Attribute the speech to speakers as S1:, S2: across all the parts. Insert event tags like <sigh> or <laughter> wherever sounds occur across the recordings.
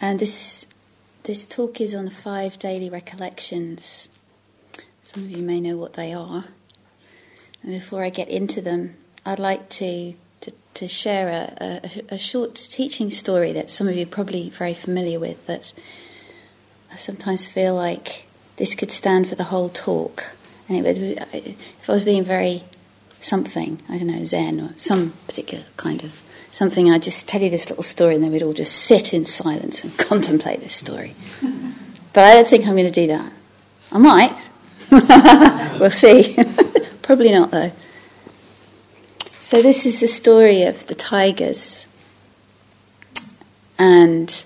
S1: And this, this talk is on the five daily recollections. Some of you may know what they are. And before I get into them, I'd like to, to, to share a, a, a short teaching story that some of you are probably very familiar with that I sometimes feel like this could stand for the whole talk. And it would, if I was being very something, I don't know, Zen or some particular kind of something, I'd just tell you this little story and then we'd all just sit in silence and <laughs> contemplate this story. but I don't think I'm going to do that. I might. <laughs> we'll see. <laughs> Probably not, though. So, this is the story of the tigers. And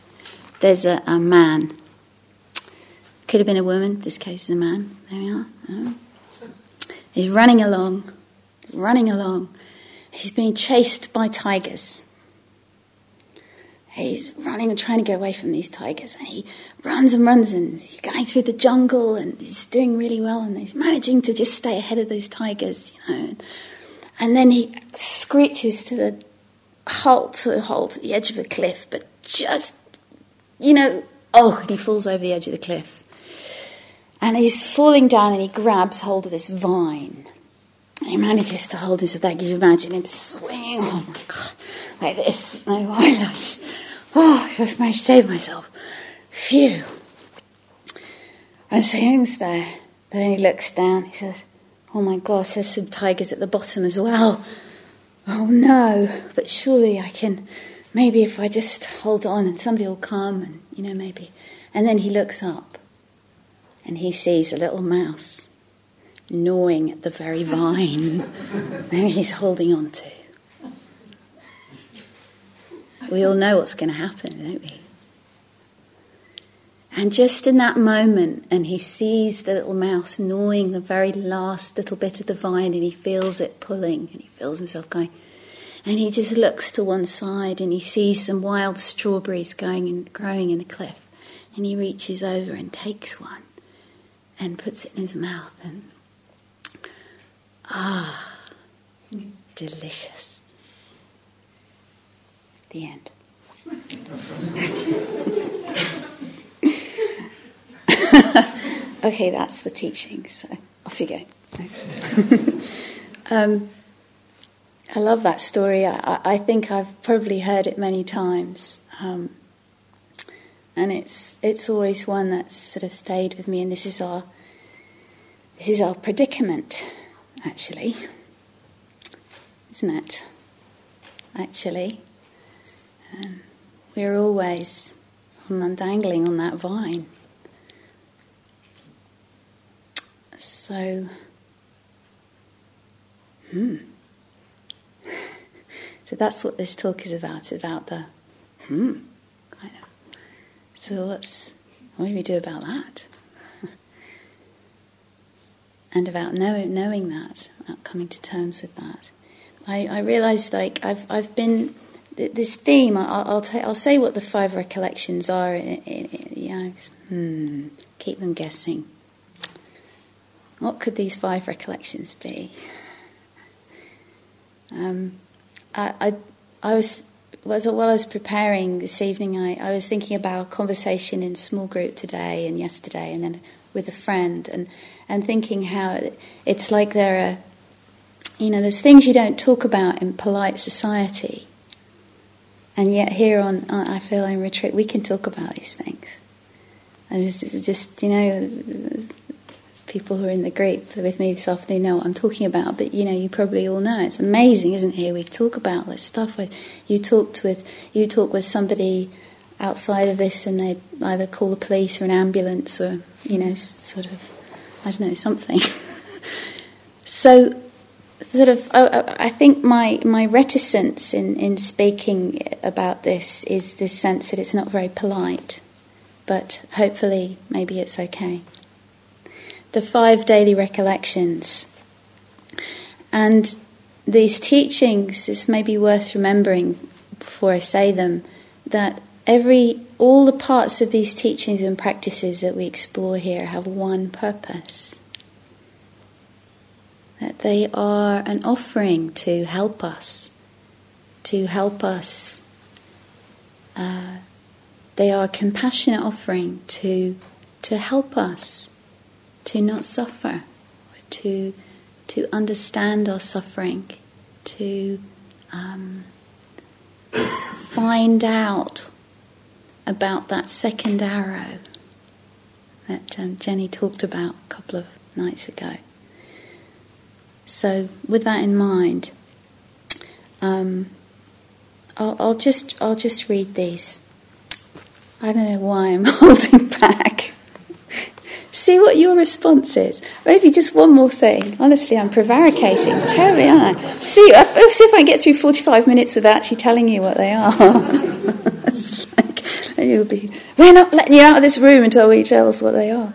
S1: there's a, a man. Could have been a woman, this case is a man. There we are. Oh. He's running along, running along. He's being chased by tigers. He's running and trying to get away from these tigers, and he runs and runs, and he's going through the jungle, and he's doing really well, and he's managing to just stay ahead of those tigers, you know. And then he screeches to the halt, to halt at the edge of a cliff, but just, you know, oh, and he falls over the edge of the cliff. And he's falling down, and he grabs hold of this vine. He manages to hold his. That you imagine him swinging. Oh my god! like this. My eyelash. Oh, I just managed to save myself. Phew. And so he hangs there. But then he looks down. He says, Oh my gosh, there's some tigers at the bottom as well. Oh no. But surely I can, maybe if I just hold on and somebody will come and, you know, maybe. And then he looks up and he sees a little mouse gnawing at the very vine that he's holding on to. We all know what's going to happen, don't we? And just in that moment, and he sees the little mouse gnawing the very last little bit of the vine, and he feels it pulling, and he feels himself going. And he just looks to one side, and he sees some wild strawberries going and growing in a cliff, and he reaches over and takes one, and puts it in his mouth, and ah, delicious the end. okay, that's the teaching, so off you go. <laughs> um, I love that story. I, I, think I've probably heard it many times. Um, and it's it's always one that's sort of stayed with me and this is our this is our predicament actually isn't it actually um, we're always on, dangling on that vine. So, hmm. <laughs> So that's what this talk is about, about the hmm, kind of. So what's, what do we do about that? And about know, knowing that, about coming to terms with that. I, I realised like I've, I've been this theme, I'll, I'll, say what the five recollections are. yeah, hmm, keep them guessing. What could these five recollections be? Um, I, I, I was, was while I was preparing this evening, I, I was thinking about a conversation in small group today and yesterday, and then with a friend, and and thinking how it's like there are, you know, there's things you don't talk about in polite society and yet, here on, I feel in retreat, we can talk about these things. And it's just, you know, people who are in the group with me this afternoon know what I'm talking about, but you know, you probably all know. It's amazing, isn't it? Here We talk about this stuff with you talked with you talk with somebody outside of this and they either call the police or an ambulance or, you know, sort of I don't know, something. <laughs> so sort of, I, I, think my, my reticence in, in speaking about this is this sense that it's not very polite, but hopefully maybe it's okay. The five daily recollections. And these teachings, this may be worth remembering before I say them, that every all the parts of these teachings and practices that we explore here have one purpose. That they are an offering to help us, to help us uh, they are a compassionate offering to, to help us to not suffer, to, to understand our suffering, to um, find out about that second arrow that um, Jenny talked about a couple of nights ago. So, with that in mind, um, I'll, I'll, just I'll just read these. I don't know why I'm <laughs> holding back. See what your response is. Maybe just one more thing. Honestly, I'm prevaricating terribly, aren't I? See, I'll see if I get through 45 minutes without actually telling you what they are. <laughs> you'll be, we're not letting you out of this room until we tell us what they are.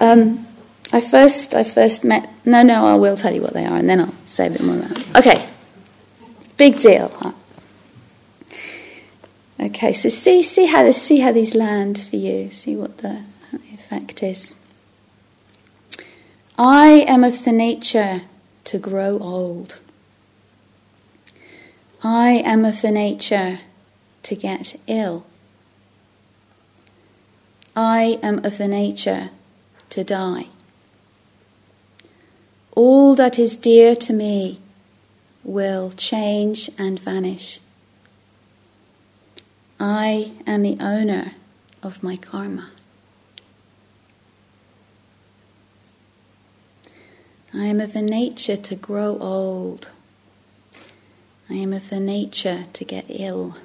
S1: Um, I first, I first met. No, no, I will tell you what they are, and then I'll say a bit more about. It. Okay, big deal. Okay, so see, see how this, see how these land for you. See what the, what the effect is. I am of the nature to grow old. I am of the nature to get ill. I am of the nature to die. All that is dear to me will change and vanish. I am the owner of my karma. I am of the nature to grow old. I am of the nature to get ill.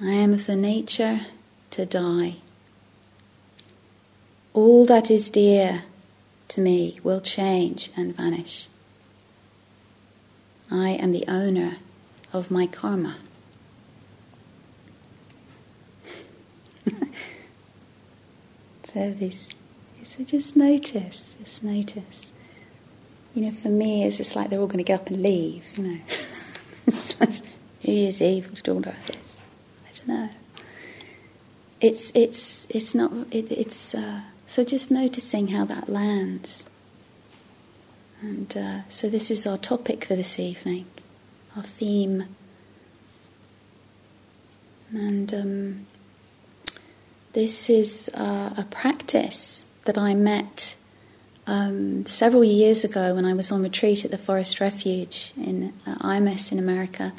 S1: I am of the nature to die. All that is dear to me will change and vanish. I am the owner of my karma. <laughs> so this so just notice, just notice. You know, for me, it's just like they're all going to get up and leave, you know. <laughs> it's like, New Year's Eve, we talking about this. I don't know. It's, it's, it's not, it, it's, uh, so just noticing how that lands. And uh, so this is our topic for this evening, our theme. And um, this is uh, a practice that I met um, several years ago when I was on retreat at the Forest Refuge in uh, IMS in America.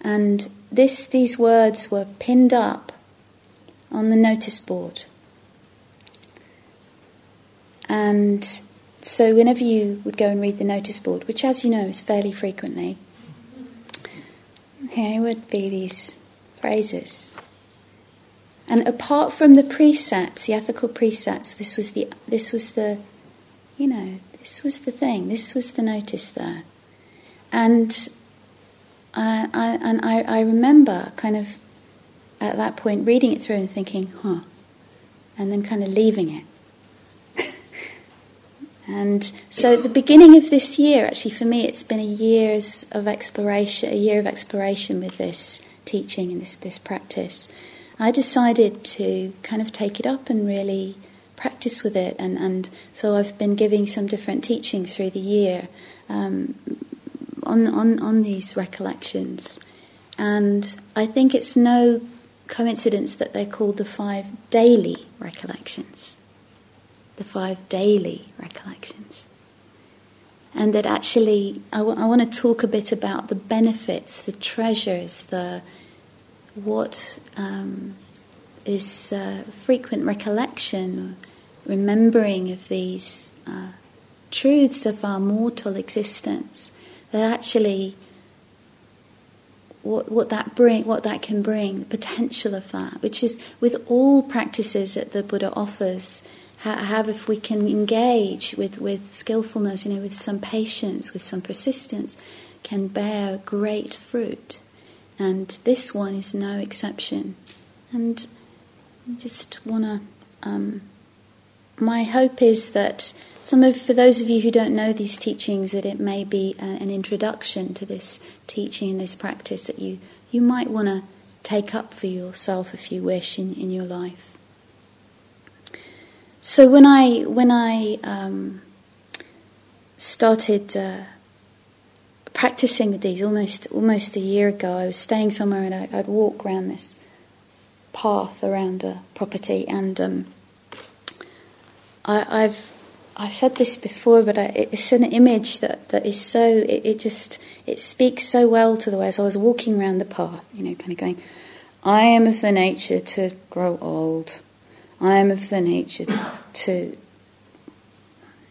S1: And this, these words were pinned up on the notice board. And so, whenever you would go and read the notice board, which, as you know, is fairly frequently, here would be these phrases and apart from the precepts, the ethical precepts, this was the this was the you know, this was the thing, this was the notice there. And I, I and I, I remember kind of at that point reading it through and thinking, huh, and then kind of leaving it. <laughs> and so the beginning of this year, actually for me, it's been a years of exploration, a year of exploration with this teaching and this, this practice. I decided to kind of take it up and really practice with it. And, and so I've been giving some different teachings through the year um, on, on, on these recollections. And I think it's no coincidence that they're called the five daily recollections. The five daily recollections. And that actually, I, w- I want to talk a bit about the benefits, the treasures, the what um, is uh, frequent recollection, remembering of these uh, truths of our mortal existence, that actually what, what that bring, what that can bring, the potential of that, which is with all practices that the Buddha offers, have if we can engage with, with skillfulness, you know, with some patience, with some persistence, can bear great fruit. And this one is no exception. And I just want to. Um, my hope is that some of, for those of you who don't know these teachings, that it may be a, an introduction to this teaching and this practice that you, you might want to take up for yourself if you wish in, in your life. So when I when I um, started uh, practicing with these almost almost a year ago. I was staying somewhere and I, would walk around this path around a property, and um, I, have I've said this before, but I, it's an image that, that is so it, it, just it speaks so well to the way. So I was walking around the path, you know, kind of going, I am of the nature to grow old. I am of the nature to, to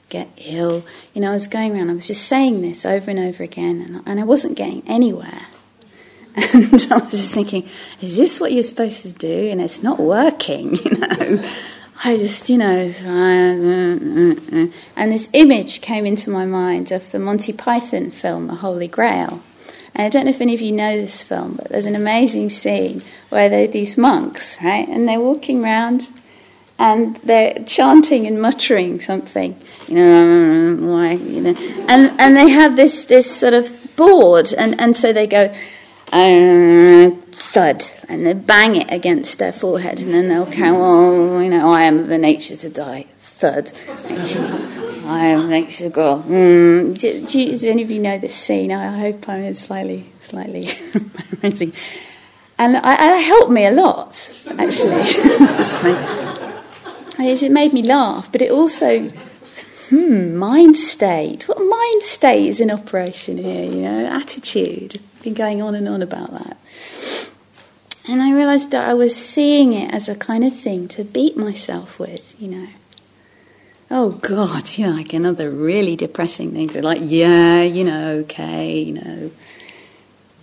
S1: get ill. You know, I was going around. I was just saying this over and over again, and, and I wasn't getting anywhere. <laughs> And I was just thinking, is this what you're supposed to do? And it's not working, <laughs> you know. I just, you know, uh, uh, uh, and this image came into my mind of the Monty Python film, The Holy Grail. And I don't know if any of you know this film, but there's an amazing scene where they're these monks, right? And they're walking around and they're chanting and muttering something, you know, why, you know, and, and they have this, this sort of board, and, and so they go, uh, thud, and they bang it against their forehead, and then they'll carry, well, you know, I am of the nature to die, thud. <laughs> I am the nature to grow. Mm. Do, do, does any of you know this scene? I hope I'm slightly, slightly. <laughs> And I, it helped me a lot, actually. <laughs> it made me laugh, but it also hmm, mind state. What mind state is in operation here, you know, attitude. Been going on and on about that. And I realized that I was seeing it as a kind of thing to beat myself with, you know. Oh God, <laughs> you know, like another really depressing thing like, yeah, you know, okay, you know.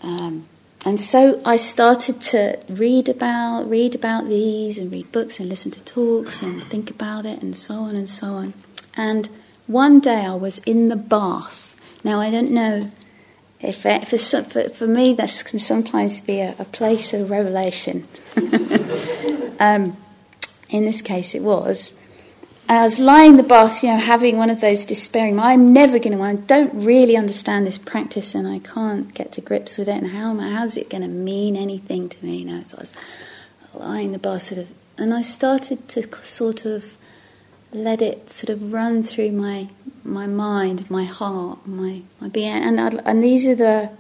S1: Um, and so I started to read about read about these and read books and listen to talks and think about it and so on and so on. And one day I was in the bath. Now I don't know if it, for, for, for me this can sometimes be a, a place of revelation. <laughs> um, in this case, it was. I was lying in the bath, you know, having one of those despairing. I'm never going to. I don't really understand this practice, and I can't get to grips with it. And how how's it going to mean anything to me? You know, so I was lying in the bath, sort of, and I started to sort of let it sort of run through my my mind, my heart, my my being, and and these are the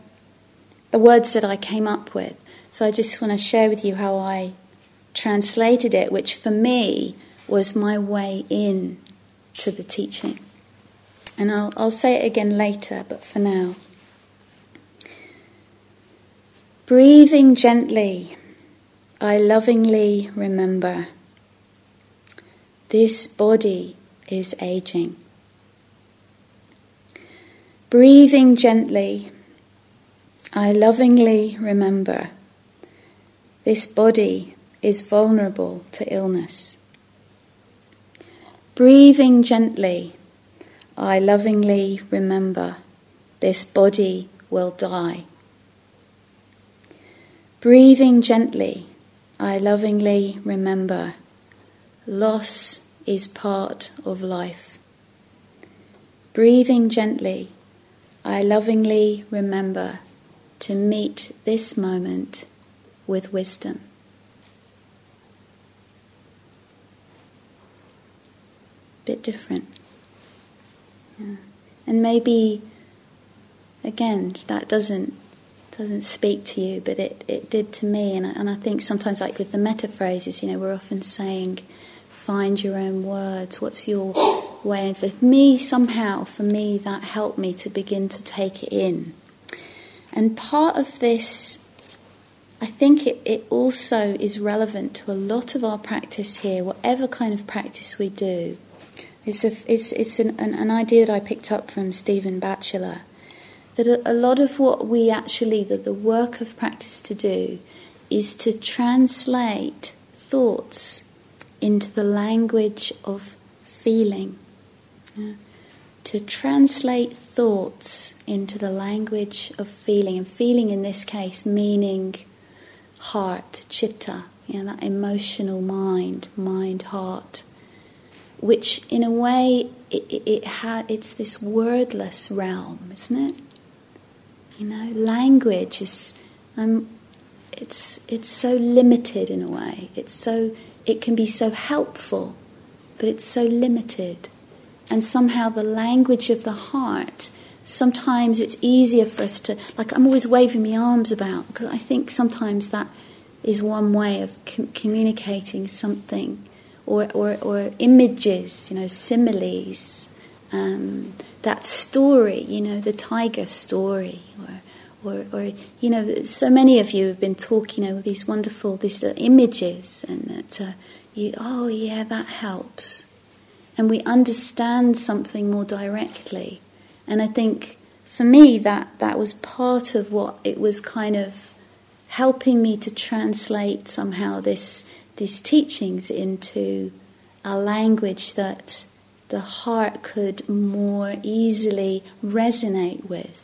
S1: the words that I came up with. So I just want to share with you how I translated it, which for me was my way in to the teaching. And I'll, I'll say it again later, but for now. Breathing gently, I lovingly remember this body is aging. Breathing gently, I lovingly remember this body is vulnerable to illness. Breathing gently, I lovingly remember this body will die. Breathing gently, I lovingly remember Loss is part of life. Breathing gently, I lovingly remember to meet this moment with wisdom. Bit different. Yeah. And maybe, again, that doesn't doesn't speak to you, but it, it did to me. And I, and I think sometimes, like with the metta phrases, you know, we're often saying, find your own words? What's your way? And for me, somehow, for me, that helped me to begin to take it in. And part of this, I think it, it also is relevant to a lot of our practice here, whatever kind of practice we do. It's, a, it's, it's an, an, an idea that I picked up from Stephen Batchelor that a, a lot of what we actually, that the work of practice to do, is to translate thoughts into the language of feeling. To translate thoughts into the language of feeling, and feeling in this case meaning heart, chitta, you know, that emotional mind, mind, heart, which in a way it, it, it ha- it's this wordless realm, isn't it? You know, language is, um, it's, it's so limited in a way. It's so it can be so helpful, but it's so limited. And somehow the language of the heart, sometimes it's easier for us to, like I'm always waving my arms about, because I think sometimes that is one way of com- communicating something, or, or, or images, you know, similes. Um, that story, you know, the tiger story, or, or, or, you know, so many of you have been talking, you know, these wonderful, these images, and that uh, you, oh yeah, that helps, and we understand something more directly, and I think for me that that was part of what it was kind of helping me to translate somehow this these teachings into a language that the heart could more easily resonate with.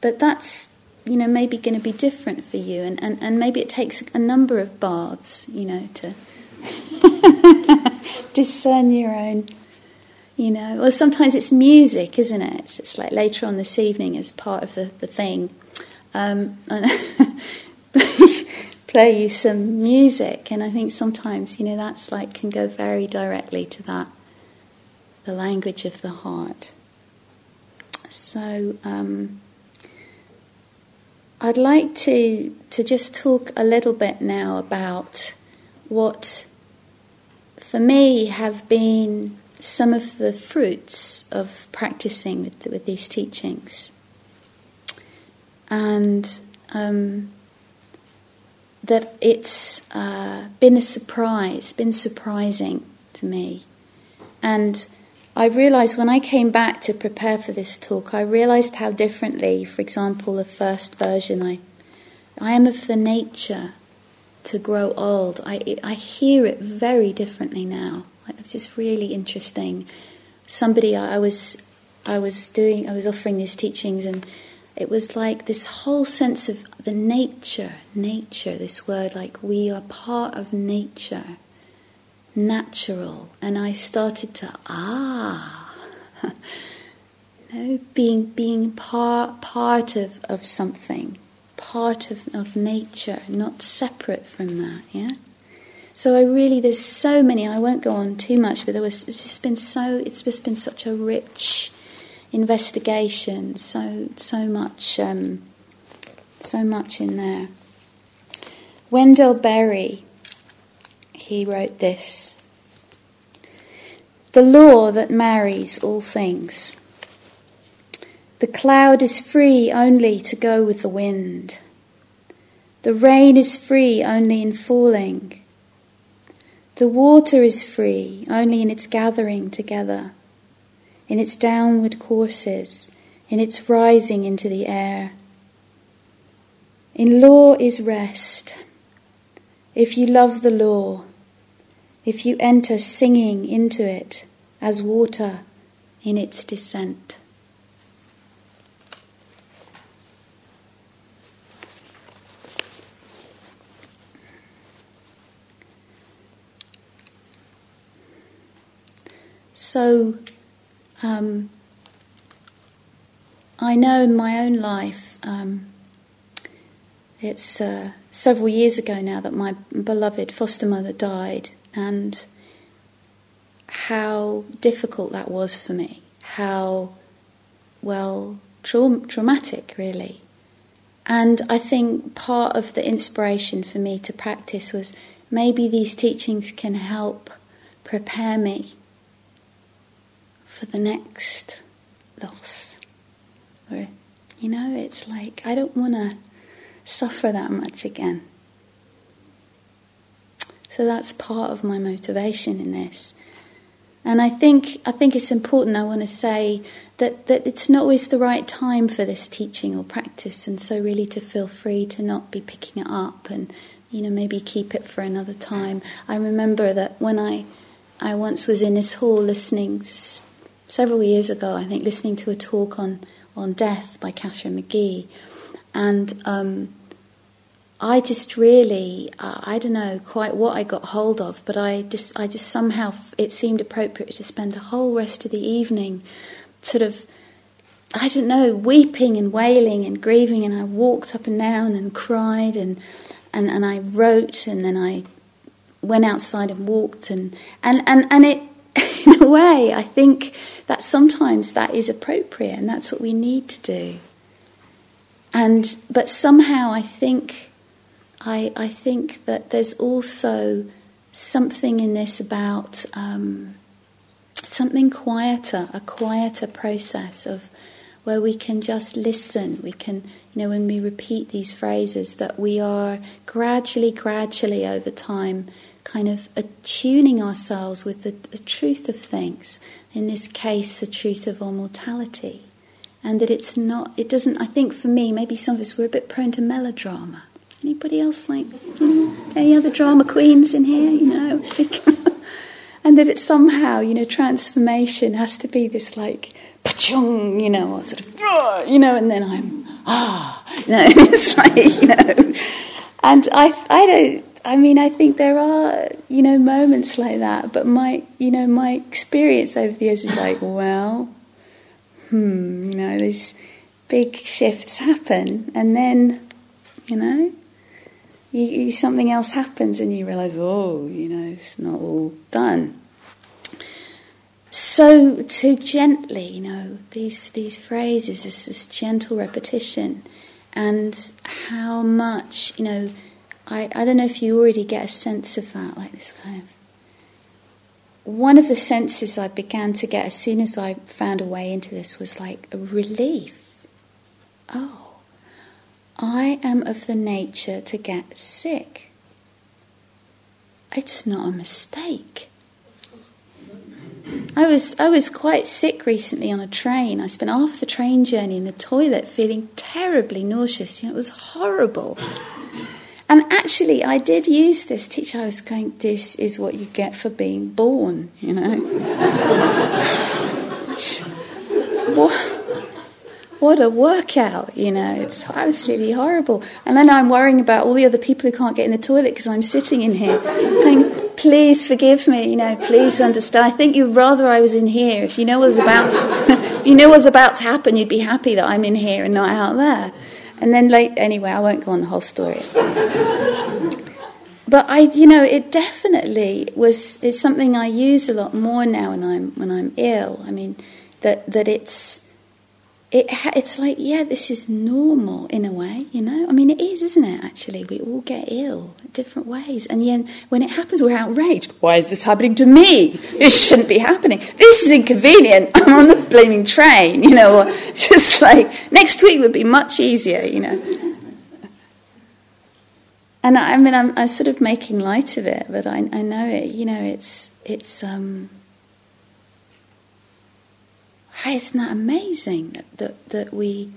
S1: But that's, you know, maybe going to be different for you, and, and, and maybe it takes a number of baths, you know, to <laughs> discern your own, you know. Or sometimes it's music, isn't it? It's like later on this evening as part of the, the thing. Um, <laughs> play you some music, and I think sometimes, you know, that's like can go very directly to that the language of the heart. So um, I'd like to to just talk a little bit now about what, for me, have been some of the fruits of practicing with, with these teachings, and um, that it's uh, been a surprise, been surprising to me, and I realized when I came back to prepare for this talk, I realized how differently, for example, the first version, I, I am of the nature to grow old. I, I hear it very differently now. It's just really interesting. Somebody I, was I was doing I was offering these teachings and it was like this whole sense of the nature, nature, this word like we are part of nature natural, and I started to ah, <laughs> no, being being part part of, of something, part of, of nature, not separate from that. Yeah. So I really there's so many. I won't go on too much, but there was it's just been so it's just been such a rich investigation. So so much um, so much in there. Wendell Berry he wrote this The law that marries all things. The cloud is free only to go with the wind. The rain is free only in falling. The water is free only in its gathering together, in its downward courses, in its rising into the air. In law is rest. If you love the law, if you enter singing into it as water in its descent. So, um, I know in my own life, um, it's uh, several years ago now that my beloved foster mother died, and how difficult that was for me, how, well, tra- traumatic, really. And I think part of the inspiration for me to practice was maybe these teachings can help prepare me for the next loss. Or, you know, it's like I don't want to suffer that much again. So that's part of my motivation in this. And I think I think it's important. I want to say that that it's not always the right time for this teaching or practice, and so really to feel free to not be picking it up and you know maybe keep it for another time. I remember that when I I once was in this hall listening several years ago, I think listening to a talk on on death by Catherine McGee, and um, I just really, I don't know quite what I got hold of, but I just, I just somehow, it seemed appropriate to spend the whole rest of the evening sort of, I don't know, weeping and wailing and grieving. And I walked up and down and cried and, and, and I wrote and then I went outside and walked and, and, and, and it, way, I think that sometimes that is appropriate and that's what we need to do. And, but somehow I think I, I think that there's also something in this about um, something quieter, a quieter process of where we can just listen. We can, you know, when we repeat these phrases, that we are gradually, gradually over time kind of attuning ourselves with the, the truth of things. In this case, the truth of our mortality. And that it's not, it doesn't, I think for me, maybe some of us, we're a bit prone to melodrama. Anybody else like, you know, any other drama queens in here, you know? <laughs> and that it's somehow, you know, transformation has to be this like, you know, or sort of, you know, and then I'm, ah, <laughs> you know, <laughs> it's like, you know. And I, I don't, I mean, I think there are, you know, moments like that, but my, you know, my experience over the years is like, well, hmm, you know, these big shifts happen, and then, you know, you, you, something else happens and you realize, oh, you know, it's not all done. So to gently, you know, these these phrases, this, this gentle repetition, and how much, you know, I, I don't know if you already get a sense of that, like this kind of. One of the senses I began to get as soon as I found a way into this was like a relief. Oh, I am of the nature to get sick. It's not a mistake. I was I was quite sick recently on a train. I spent half the train journey in the toilet feeling terribly nauseous. You know, it was horrible. And actually, I did use this teacher. I was going, "This is what you get for being born," you know. <laughs> what? what a workout, you know, it's absolutely horrible. And then I'm worrying about all the other people who can't get in the toilet because I'm sitting in here going, please forgive me, you know, please understand. I think you'd rather I was in here. If you know what's about, <laughs> you know what's about to happen, you'd be happy that I'm in here and not out there. And then late, anyway, I won't go on the whole story. But I, you know, it definitely was. It's something I use a lot more now when I'm when I'm ill. I mean, that that it's it it's like, yeah, this is normal in a way, you know? I mean, it is, isn't it, actually? We all get ill different ways. And then when it happens, we're outraged. Why is this happening to me? This shouldn't be happening. This is inconvenient. <laughs> I'm on the blaming train, you know? <laughs> Just like, next week would be much easier, you know? And I, I mean, I'm, I'm, sort of making light of it, but I, I know it, you know, it's, it's, um, hey, isn't that amazing that, that, that we,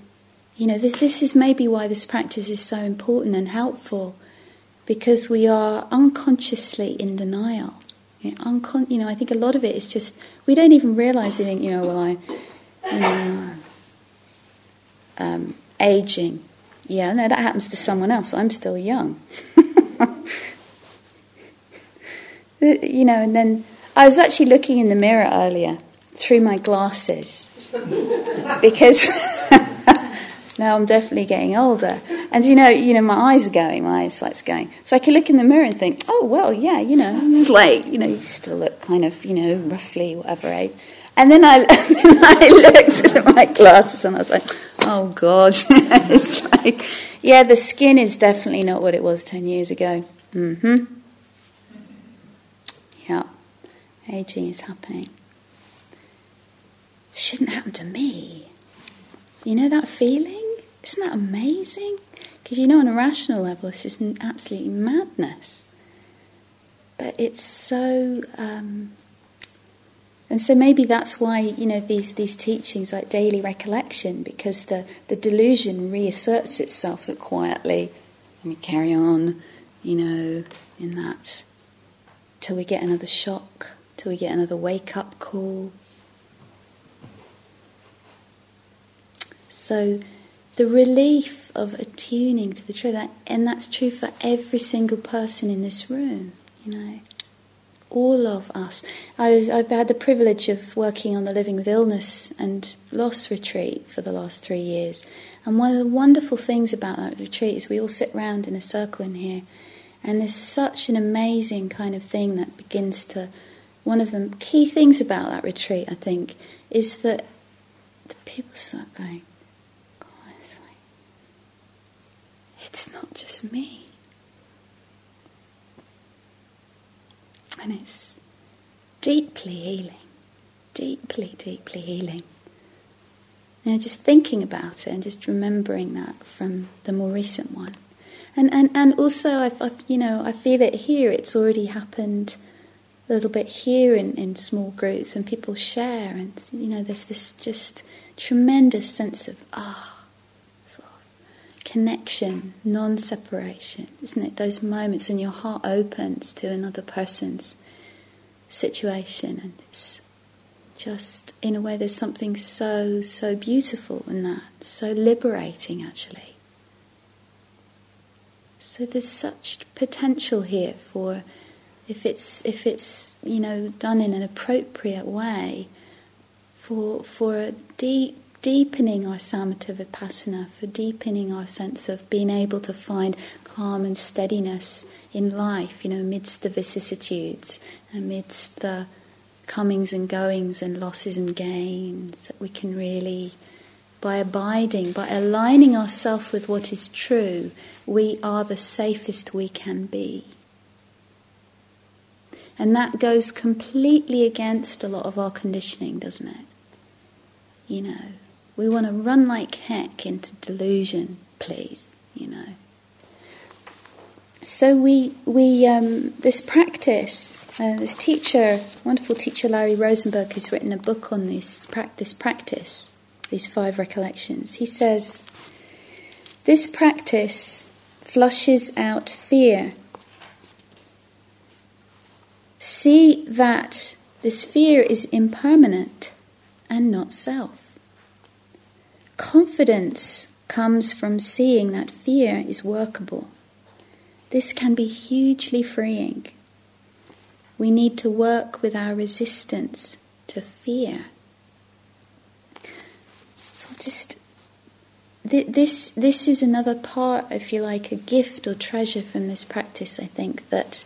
S1: you know, this, this is maybe why this practice is so important and helpful because we are unconsciously in denial. You know, uncon- you know, I think a lot of it is just, we don't even realize, you think, you know, well, I, you know, um, aging. Yeah, no, that happens to someone else. I'm still young. <laughs> you know, and then I was actually looking in the mirror earlier through my glasses because <laughs> now I'm definitely getting older. And you know, you know, my eyes are going, my eyesight's going. So I can look in the mirror and think, oh well, yeah, you know, it's <laughs> like, you know, you still look kind of, you know, roughly whatever age. And then I, <laughs> then I looked at my glasses and I was like, oh god, it's like, yeah, the skin is definitely not what it was ten years ago. Mm-hmm. Yeah, aging is happening shouldn't happen to me. You know that feeling? Isn't that amazing? Because you know, on a rational level, this is absolutely madness. But it's so. Um, and so maybe that's why you know these these teachings like daily recollection, because the the delusion reasserts itself that quietly, let me carry on, you know, in that till we get another shock, till we get another wake up call, So the relief of attuning to the truth, and that's true for every single person in this room, you know, all of us. I was, I've had the privilege of working on the Living with Illness and Loss retreat for the last three years. And one of the wonderful things about that retreat is we all sit round in a circle in here, and there's such an amazing kind of thing that begins to. One of the key things about that retreat, I think, is that the people start going, it's not just me. And it's deeply healing, deeply, deeply healing. You know, just thinking about it and just remembering that from the more recent one. And, and, and also, I've, I've you know, I feel it here. It's already happened a little bit here in, in small groups, and people share, and you know, there's this just tremendous sense of ah, oh, connection, non-separation, isn't it? Those moments when your heart opens to another person's situation, and it's just in a way there's something so so beautiful in that, so liberating actually. So there's such potential here for if it's if it's you know done in an appropriate way for for a deep deepening our samatha vipassana, for deepening our sense of being able to find calm and steadiness in life, you know, amidst the vicissitudes, amidst the comings and goings and losses and gains, that we can really by abiding, by aligning ourselves with what is true, we are the safest we can be. And that goes completely against a lot of our conditioning, doesn't it? You know, we want to run like heck into delusion, please, you know. So we, we um, this practice, uh, this teacher, wonderful teacher Larry Rosenberg, who's written a book on this, this practice, these five recollections. He says, This practice flushes out fear. See that this fear is impermanent and not self. Confidence comes from seeing that fear is workable. This can be hugely freeing. We need to work with our resistance to fear So just this this is another part, if you like, a gift or treasure from this practice. I think that,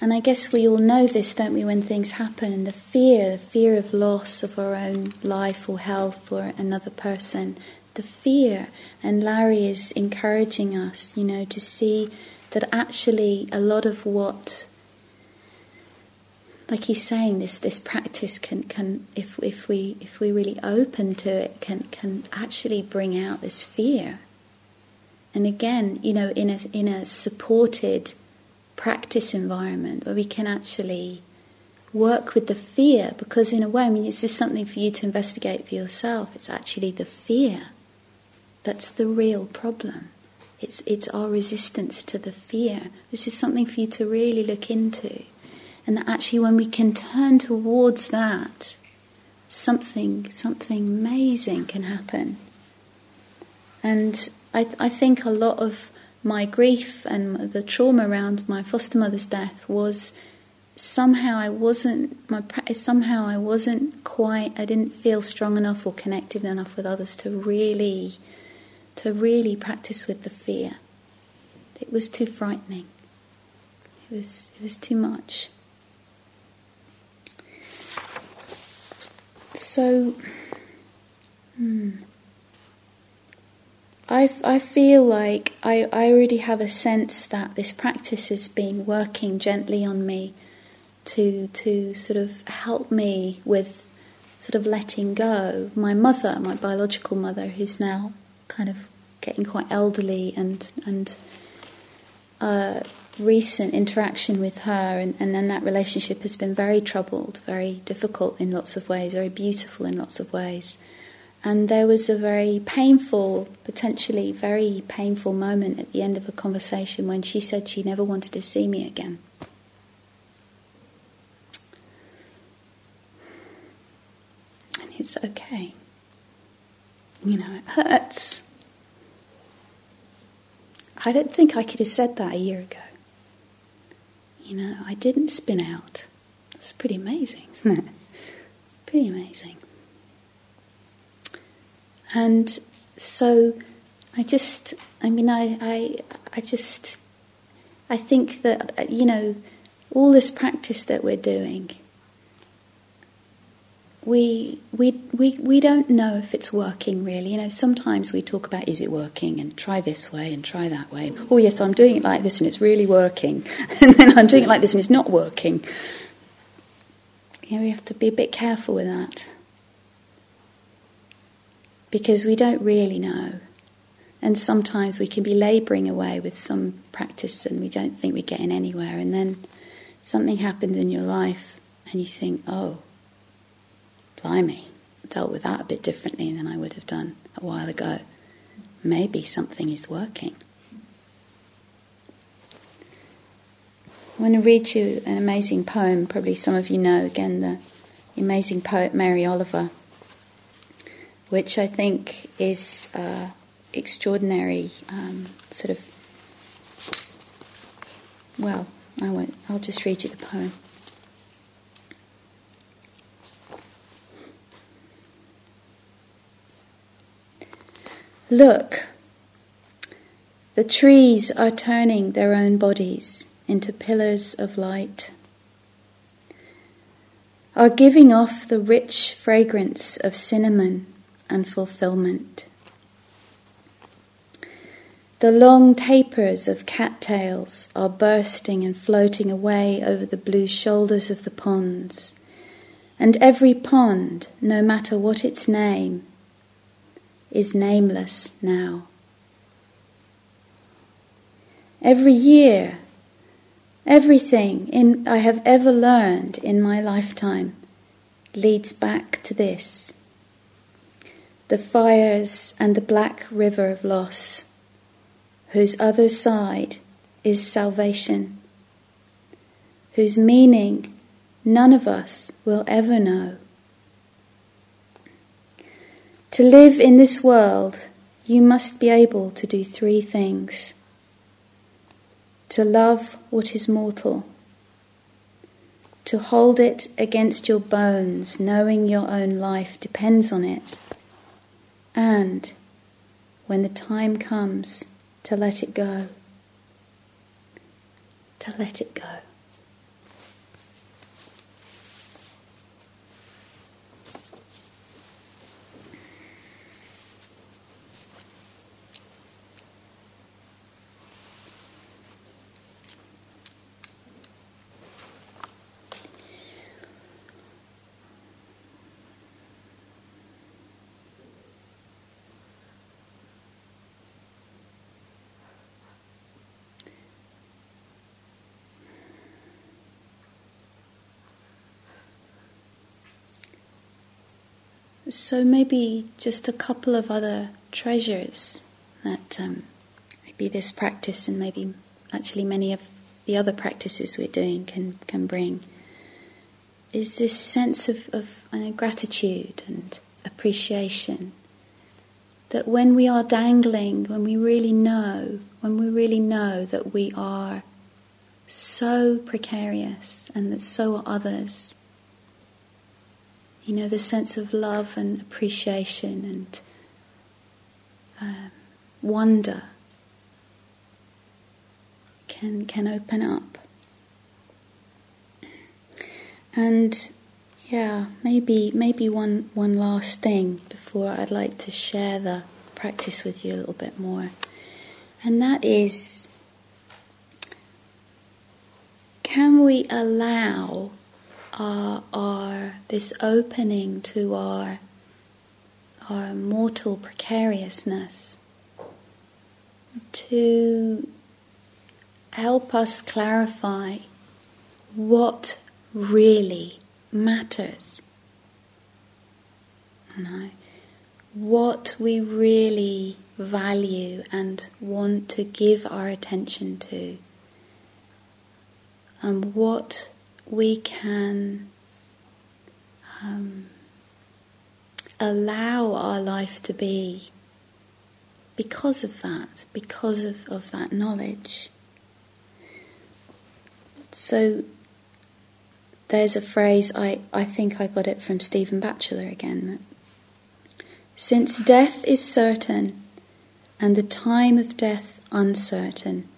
S1: and I guess we all know this, don't we? When things happen, and the fear, the fear of loss of our own life or health or another person, the fear. And Larry is encouraging us, you know, to see that actually a lot of what like he's saying, this this practice can can if if we if we really open to it can can actually bring out this fear. And again, you know, in a in a supported practice environment where we can actually work with the fear, because in a way, I mean, it's just something for you to investigate for yourself. It's actually the fear that's the real problem. It's it's our resistance to the fear. This is something for you to really look into. And that actually, when we can turn towards that, something, something amazing can happen. And I, th- I think a lot of my grief and the trauma around my foster mother's death was somehow I wasn't my somehow I wasn't quite I didn't feel strong enough or connected enough with others to really to really practice with the fear. It was too frightening. It was it was too much. So, hmm, I, I feel like I, I already have a sense that this practice has been working gently on me to, to sort of help me with sort of letting go. My mother, my biological mother, who's now kind of getting quite elderly and, and uh, recent interaction with her, and, and then that relationship has been very troubled, very difficult in lots of ways, very beautiful in lots of ways. And there was a very painful, potentially very painful moment at the end of a conversation when she said she never wanted to see me again. And it's okay. You know, it hurts. I don't think I could have said that a year ago you know, I didn't spin out. It's pretty amazing, isn't it? Pretty amazing. And so I just, I mean, I, I, I just, I think that, you know, all this practice that we're doing, we, we, we, we don't know if it's working really. You know, sometimes we talk about is it working and try this way and try that way. Oh, yes, I'm doing it like this and it's really working. <laughs> and then I'm doing it like this and it's not working. You know, we have to be a bit careful with that. Because we don't really know. And sometimes we can be labouring away with some practice and we don't think we're getting anywhere. And then something happens in your life and you think, oh, blimey, I dealt with that a bit differently than I would have done a while ago. Maybe something is working. I want to read you an amazing poem. Probably some of you know, again, the amazing poet Mary Oliver, which I think is uh, extraordinary, um, sort of. Well, I won't. I'll just read you the poem. Look, the trees are turning their own bodies into pillars of light, are giving off the rich fragrance of cinnamon and fulfillment. The long tapers of cattails are bursting and floating away over the blue shoulders of the ponds, and every pond, no matter what its name, is nameless now. Every year, everything in, I have ever learned in my lifetime leads back to this the fires and the black river of loss, whose other side is salvation, whose meaning none of us will ever know. To live in this world, you must be able to do three things. To love what is mortal, to hold it against your bones, knowing your own life depends on it, and when the time comes, to let it go. To let it go. So maybe just a couple of other treasures that um, maybe this practice and maybe actually many of the other practices we're doing can can bring is this sense of, of know, gratitude and appreciation. That when we are dangling, when we really know, when we really know that we are so precarious and that so are others, you know, the sense of love and appreciation and um, wonder can can open up. And yeah, maybe maybe one one last thing before I'd like to share the practice with you a little bit more. And that is can we allow our, our this opening to our our mortal precariousness to help us clarify what really matters. Know, what we really value and want to give our attention to, and what we can um, allow our life to be because of that, because of, of that knowledge. So there's a phrase, I, I think I got it from Stephen Batchelor again. Since death is certain and the time of death uncertain,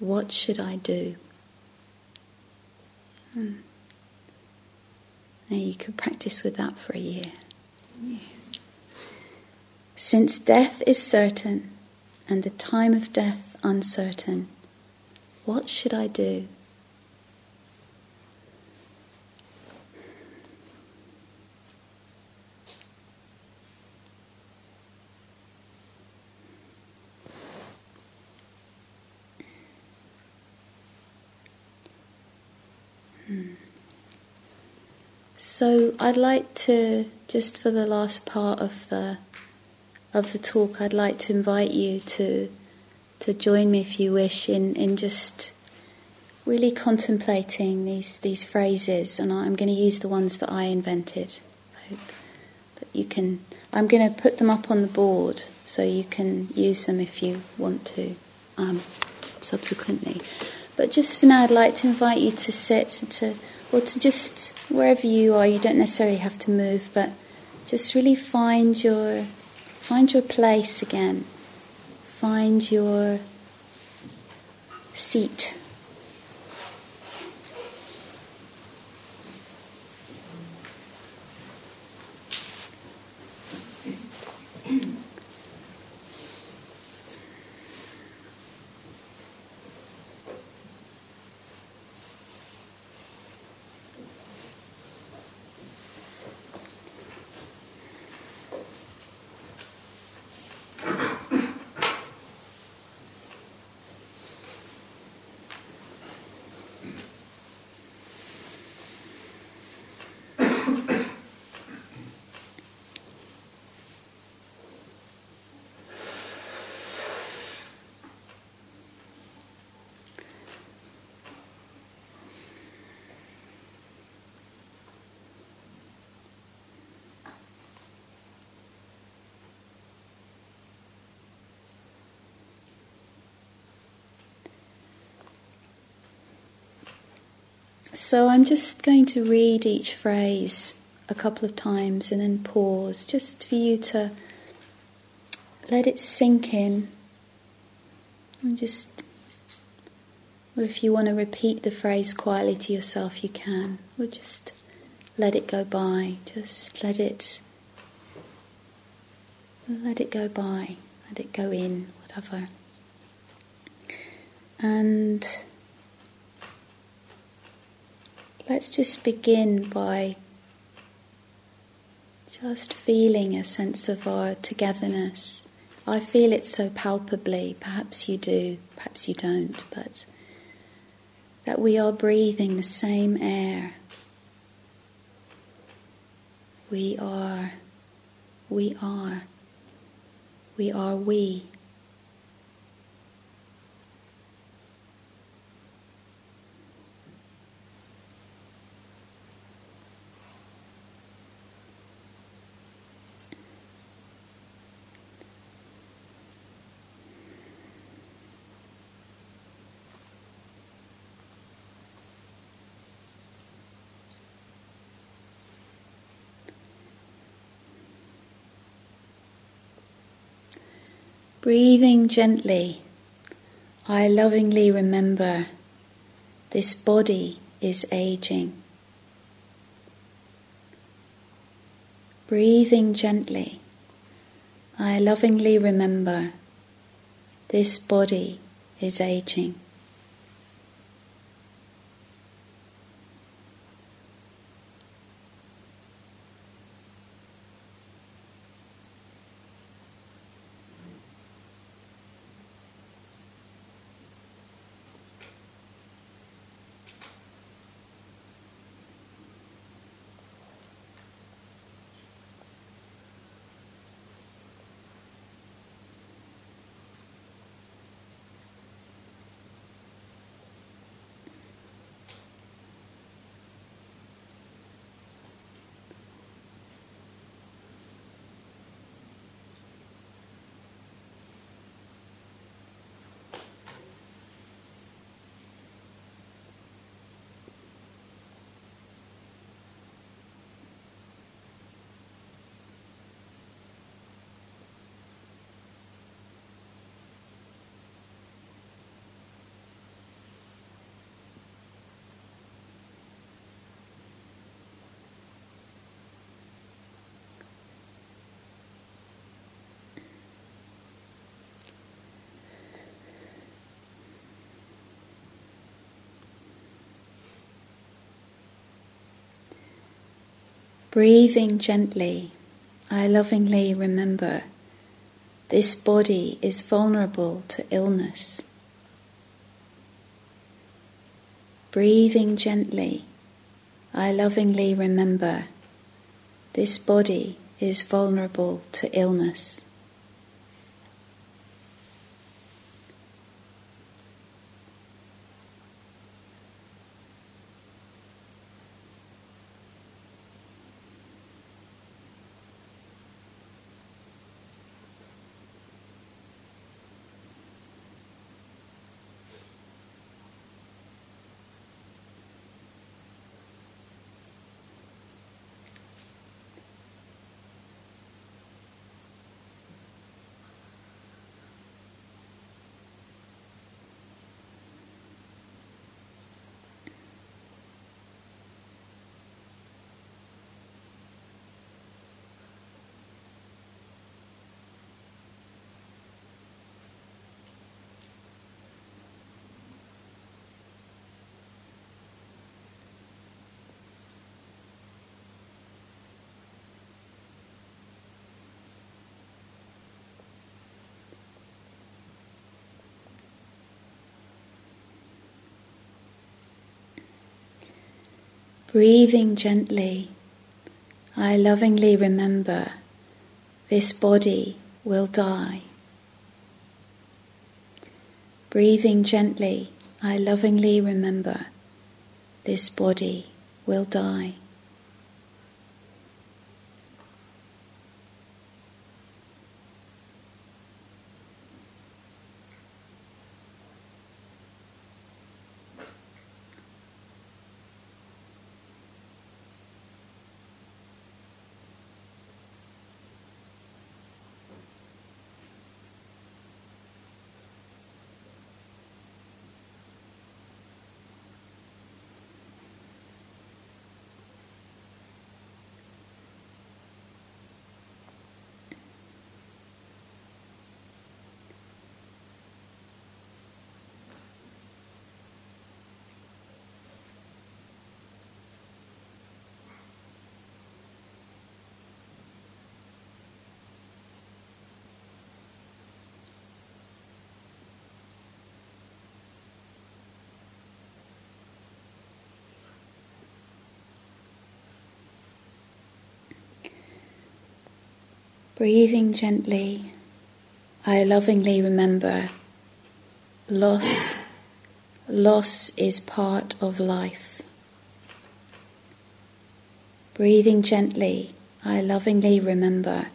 S1: what should I do? Hmm. Now you could practice with that for a year. Since death is certain and the time of death uncertain, what should I do? So I'd like to just for the last part of the of the talk, I'd like to invite you to to join me if you wish in, in just really contemplating these these phrases and I'm going to use the ones that I invented. That you can I'm going to put them up on the board so you can use them if you want to um, subsequently. But just for now I'd like to invite you to sit and to or to just wherever you are, you don't necessarily have to move, but just really find your find your place again. Find your seat. So I'm just going to read each phrase a couple of times and then pause just for you to let it sink in. And just, or if you want to repeat the phrase quietly to yourself, you can. Or just let it go by. Just let it, let it go by. Let it go in, whatever. And Let's just begin by just feeling a sense of our togetherness. I feel it so palpably, perhaps you do, perhaps you don't, but that we are breathing the same air. We are, we are, we are we. Breathing gently, I lovingly remember this body is aging. Breathing gently, I lovingly remember this body is aging. Breathing gently, I lovingly remember this body is vulnerable to illness. Breathing gently, I lovingly remember this body is vulnerable to illness. Breathing gently, I lovingly remember this body will die. Breathing gently, I lovingly remember this body will die. Breathing gently, I lovingly remember loss, loss is part of life. Breathing gently, I lovingly remember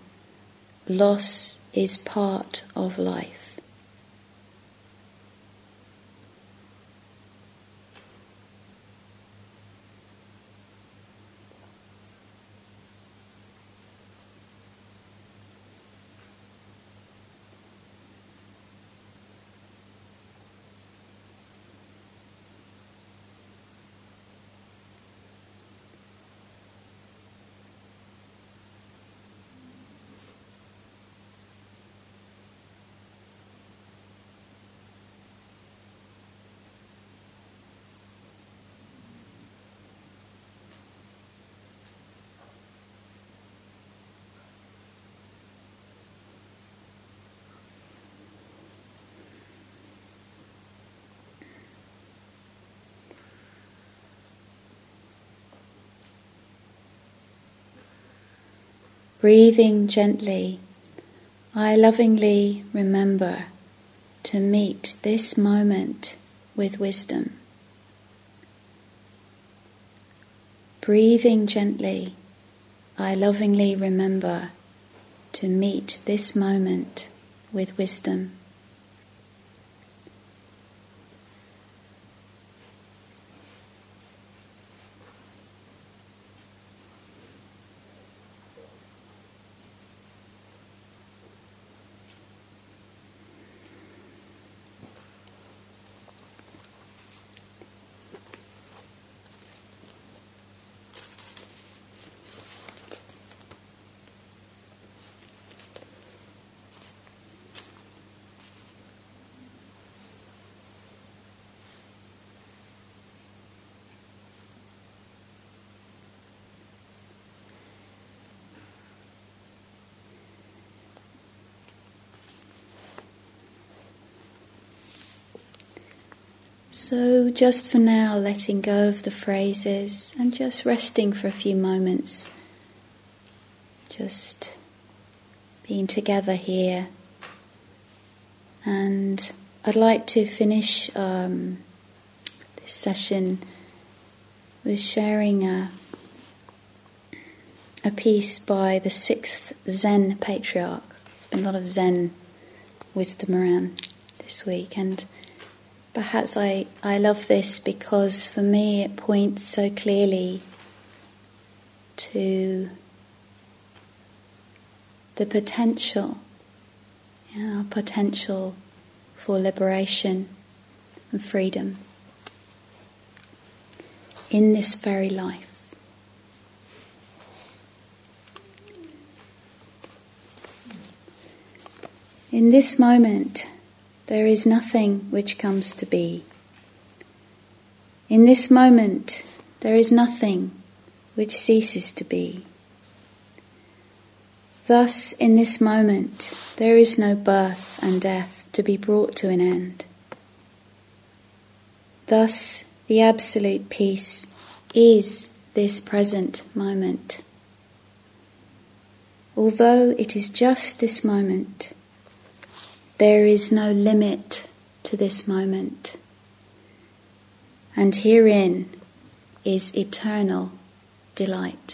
S1: loss is part of life. Breathing gently, I lovingly remember to meet this moment with wisdom. Breathing gently, I lovingly remember to meet this moment with wisdom. So, just for now, letting go of the phrases and just resting for a few moments. Just being together here. And I'd like to finish um, this session with sharing a, a piece by the sixth Zen patriarch. There's been a lot of Zen wisdom around this week, and perhaps I, I love this because for me it points so clearly to the potential, our potential for liberation and freedom in this very life. In this moment, there is nothing which comes to be. In this moment, there is nothing which ceases to be. Thus, in this moment, there is no birth and death to be brought to an end. Thus, the absolute peace is this present moment. Although it is just this moment, there is no limit to this moment. And herein is eternal delight.